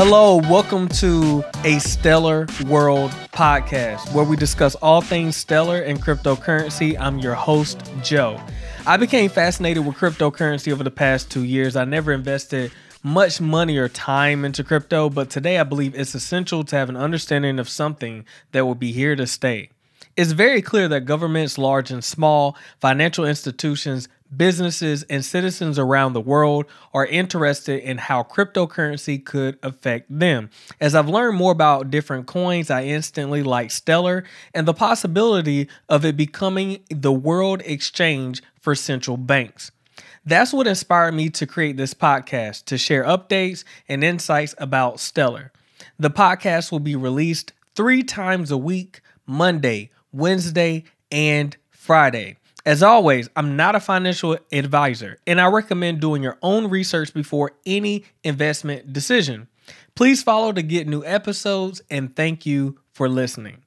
Hello, welcome to a Stellar World podcast where we discuss all things stellar and cryptocurrency. I'm your host, Joe. I became fascinated with cryptocurrency over the past two years. I never invested much money or time into crypto, but today I believe it's essential to have an understanding of something that will be here to stay. It's very clear that governments, large and small, financial institutions, businesses, and citizens around the world are interested in how cryptocurrency could affect them. As I've learned more about different coins, I instantly like Stellar and the possibility of it becoming the world exchange for central banks. That's what inspired me to create this podcast to share updates and insights about Stellar. The podcast will be released three times a week Monday, Wednesday, and Friday. As always, I'm not a financial advisor, and I recommend doing your own research before any investment decision. Please follow to get new episodes, and thank you for listening.